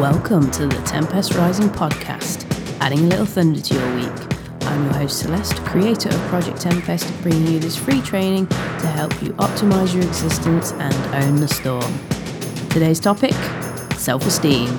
Welcome to the Tempest Rising podcast, adding a little thunder to your week. I'm your host Celeste, creator of Project Tempest, bringing you this free training to help you optimize your existence and own the storm. Today's topic self esteem.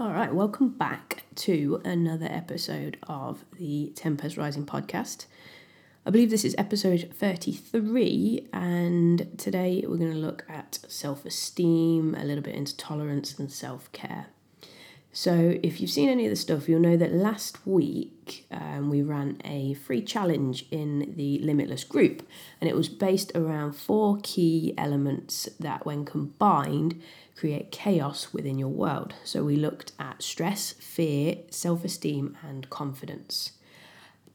All right, welcome back to another episode of the Tempest Rising podcast. I believe this is episode 33, and today we're going to look at self esteem, a little bit into tolerance and self care. So, if you've seen any of the stuff, you'll know that last week um, we ran a free challenge in the Limitless group, and it was based around four key elements that, when combined, create chaos within your world. So, we looked at stress, fear, self esteem, and confidence.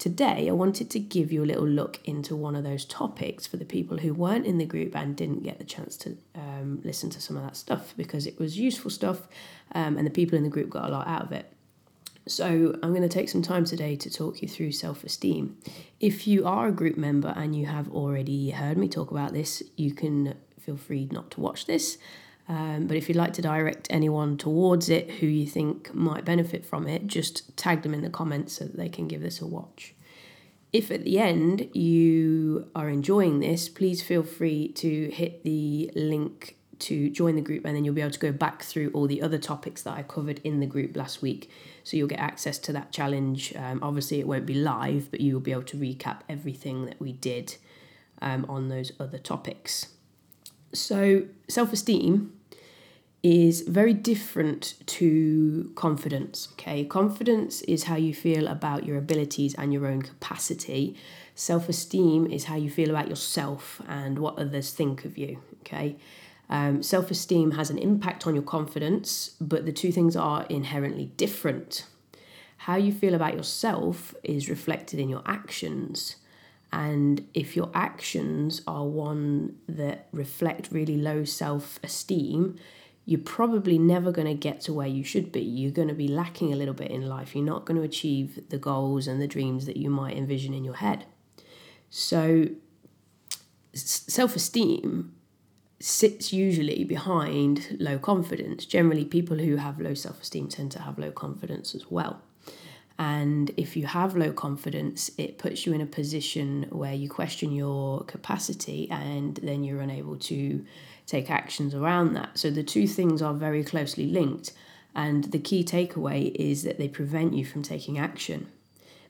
Today, I wanted to give you a little look into one of those topics for the people who weren't in the group and didn't get the chance to um, listen to some of that stuff because it was useful stuff um, and the people in the group got a lot out of it. So, I'm going to take some time today to talk you through self esteem. If you are a group member and you have already heard me talk about this, you can feel free not to watch this. Um, but if you'd like to direct anyone towards it who you think might benefit from it, just tag them in the comments so that they can give this a watch. If at the end you are enjoying this, please feel free to hit the link to join the group and then you'll be able to go back through all the other topics that I covered in the group last week. So you'll get access to that challenge. Um, obviously, it won't be live, but you will be able to recap everything that we did um, on those other topics. So, self esteem is very different to confidence. Okay, confidence is how you feel about your abilities and your own capacity. Self esteem is how you feel about yourself and what others think of you. Okay, um, self esteem has an impact on your confidence, but the two things are inherently different. How you feel about yourself is reflected in your actions. And if your actions are one that reflect really low self esteem, you're probably never going to get to where you should be. You're going to be lacking a little bit in life. You're not going to achieve the goals and the dreams that you might envision in your head. So, self esteem sits usually behind low confidence. Generally, people who have low self esteem tend to have low confidence as well. And if you have low confidence, it puts you in a position where you question your capacity and then you're unable to take actions around that. So the two things are very closely linked. And the key takeaway is that they prevent you from taking action.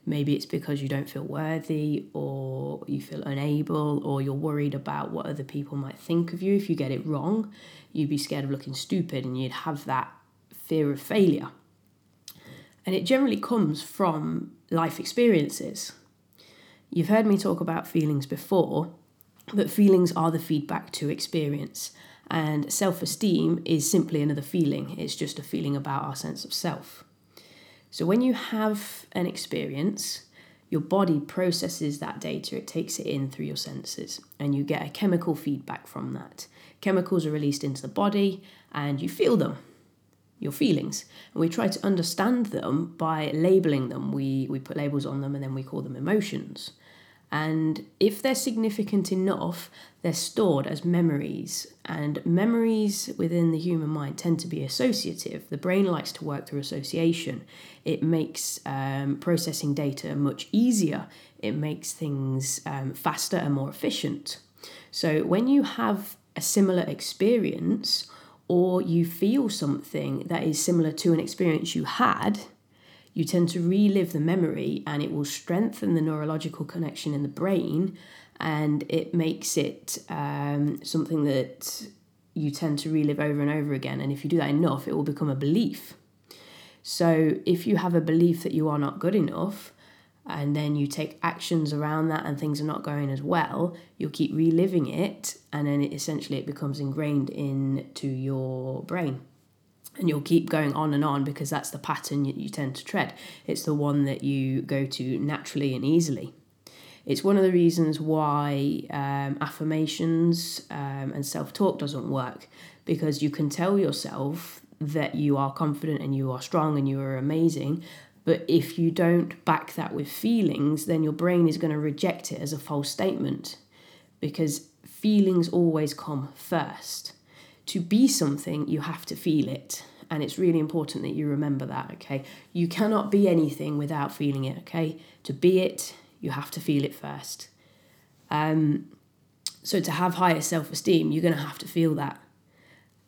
Maybe it's because you don't feel worthy, or you feel unable, or you're worried about what other people might think of you. If you get it wrong, you'd be scared of looking stupid and you'd have that fear of failure. And it generally comes from life experiences. You've heard me talk about feelings before, but feelings are the feedback to experience. And self esteem is simply another feeling, it's just a feeling about our sense of self. So when you have an experience, your body processes that data, it takes it in through your senses, and you get a chemical feedback from that. Chemicals are released into the body, and you feel them your feelings. And we try to understand them by labeling them. We, we put labels on them and then we call them emotions. And if they're significant enough, they're stored as memories. And memories within the human mind tend to be associative. The brain likes to work through association. It makes um, processing data much easier, it makes things um, faster and more efficient. So when you have a similar experience, or you feel something that is similar to an experience you had, you tend to relive the memory and it will strengthen the neurological connection in the brain and it makes it um, something that you tend to relive over and over again. And if you do that enough, it will become a belief. So if you have a belief that you are not good enough, and then you take actions around that and things are not going as well, you'll keep reliving it and then it, essentially it becomes ingrained into your brain. And you'll keep going on and on because that's the pattern you, tend to tread. It's the one that you go to naturally and easily. It's one of the reasons why um, affirmations um, and self talk doesn't work because you can tell yourself that you are confident and you are strong and you are amazing. But if you don't back that with feelings, then your brain is going to reject it as a false statement because feelings always come first. To be something, you have to feel it. And it's really important that you remember that, okay? You cannot be anything without feeling it, okay? To be it, you have to feel it first. Um, so to have higher self esteem, you're going to have to feel that.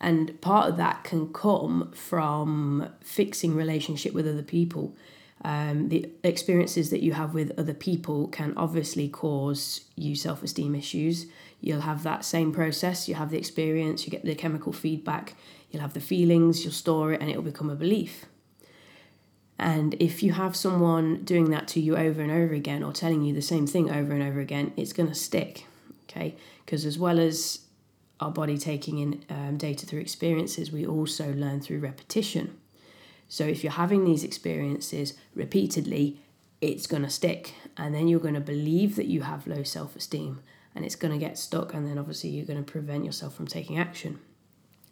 And part of that can come from fixing relationship with other people. Um, the experiences that you have with other people can obviously cause you self esteem issues. You'll have that same process. You have the experience, you get the chemical feedback, you'll have the feelings, you'll store it, and it'll become a belief. And if you have someone doing that to you over and over again or telling you the same thing over and over again, it's going to stick. Okay. Because as well as our body taking in um, data through experiences, we also learn through repetition. So if you're having these experiences repeatedly, it's going to stick. And then you're going to believe that you have low self esteem and it's going to get stuck. And then obviously you're going to prevent yourself from taking action.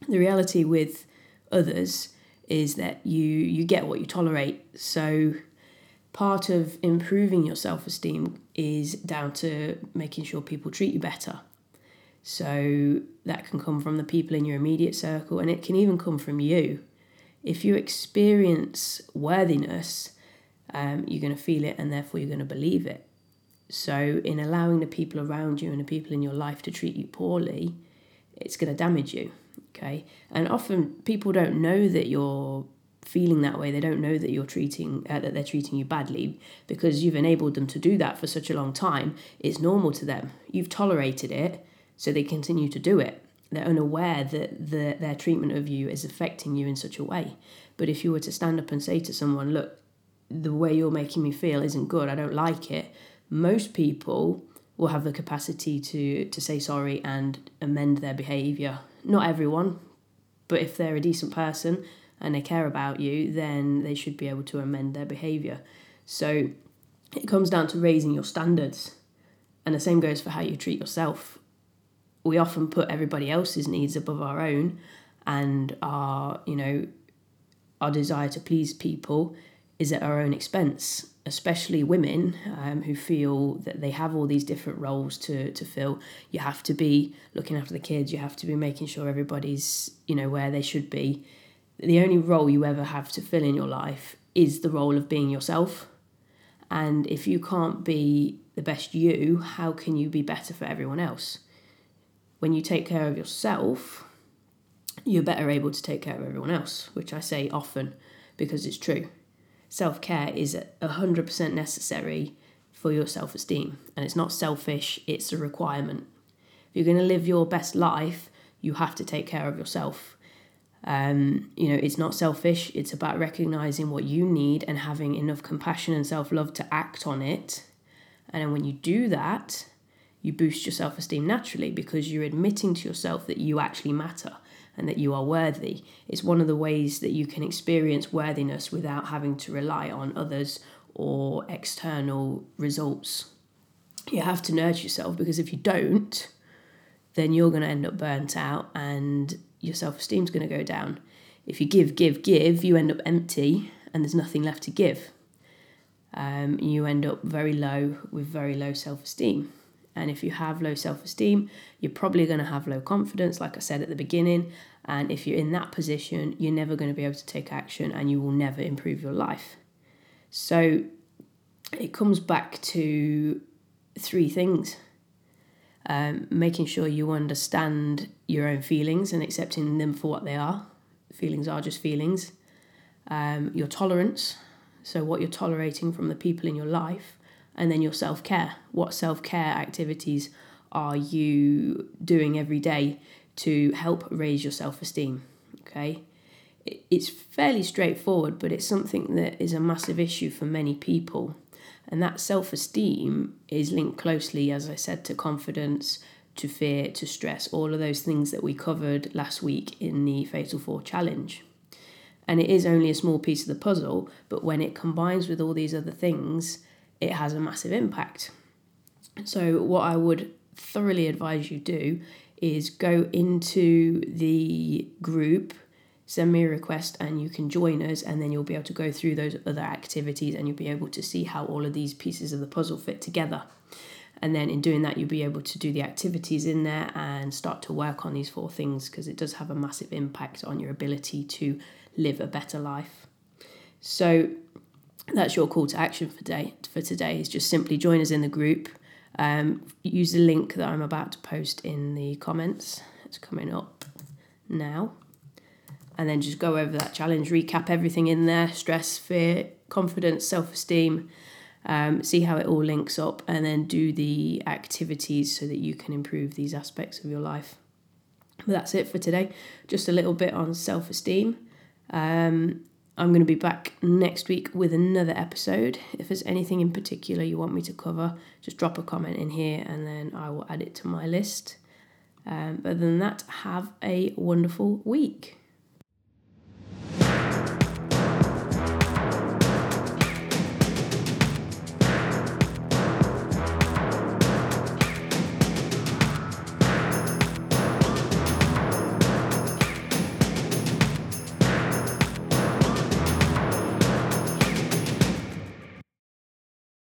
The reality with others is that you you get what you tolerate. So part of improving your self-esteem is down to making sure people treat you better. So that can come from the people in your immediate circle and it can even come from you. If you experience worthiness, um, you're going to feel it and therefore you're going to believe it. So, in allowing the people around you and the people in your life to treat you poorly, it's going to damage you okay? And often people don't know that you're feeling that way. They don't know that you're treating uh, that they're treating you badly because you've enabled them to do that for such a long time. It's normal to them. You've tolerated it so they continue to do it. They're unaware that the, their treatment of you is affecting you in such a way. But if you were to stand up and say to someone look the way you're making me feel isn't good. I don't like it most people will have the capacity to to say sorry and amend their behavior not everyone, but if they're a decent person and they care about you, then they should be able to amend their behaviour. So it comes down to raising your standards. And the same goes for how you treat yourself. We often put everybody else's needs above our own and our, you know, our desire to please people is at our own expense especially women um, who feel that they have all these different roles to, to fill. You have to be looking after the kids. You have to be making sure everybody's you know where they should be. The only role you ever have to fill in your life is the role of being yourself. And if you can't be the best you how can you be better for everyone else? When you take care of yourself you're better able to take care of everyone else which i say often because it's true self care is 100% necessary for your self esteem. And it's not selfish, it's a requirement. If you're going to live your best life, you have to take care of yourself. Um, you know, it's not selfish, it's about recognizing what you need and having enough compassion and self love to act on it. And when you do that, you boost your self esteem naturally because you're admitting to yourself that you actually matter and that you are worthy. It's one of the ways that you can experience worthiness without having to rely on others or external results. You have to nurture yourself because if you don't, then you're going to end up burnt out and your self esteem's going to go down. If you give, give, give, you end up empty and there's nothing left to give. Um, you end up very low with very low self esteem. And if you have low self esteem, you're probably going to have low confidence, like I said at the beginning. And if you're in that position, you're never going to be able to take action and you will never improve your life. So it comes back to three things um, making sure you understand your own feelings and accepting them for what they are. Feelings are just feelings. Um, your tolerance, so what you're tolerating from the people in your life and then your self care. What self care activities are you doing every day to help raise your self esteem? Okay, it's fairly straightforward, but it's something that is a massive issue for many people. And that self esteem is linked closely, as I said, to confidence, to fear, to stress, all of those things that we covered last week in the Fatal Four Challenge. And it is only a small piece of the puzzle, but when it combines with all these other things, it has a massive impact. So, what I would thoroughly advise you do is go into the group send me a request and you can join us, and then you'll be able to go through those other activities and you'll be able to see how all of these pieces of the puzzle fit together. And then in doing that, you'll be able to do the activities in there and start to work on these four things because it does have a massive impact on your ability to live a better life. So that's your call to action for today. For today is just simply join us in the group. Um, use the link that I'm about to post in the comments. It's coming up now. And then just go over that challenge, recap everything in there stress, fear, confidence, self esteem, um, see how it all links up, and then do the activities so that you can improve these aspects of your life. But that's it for today. Just a little bit on self esteem. Um, I'm going to be back next week with another episode. If there's anything in particular you want me to cover, just drop a comment in here and then I will add it to my list. Um, other than that, have a wonderful week.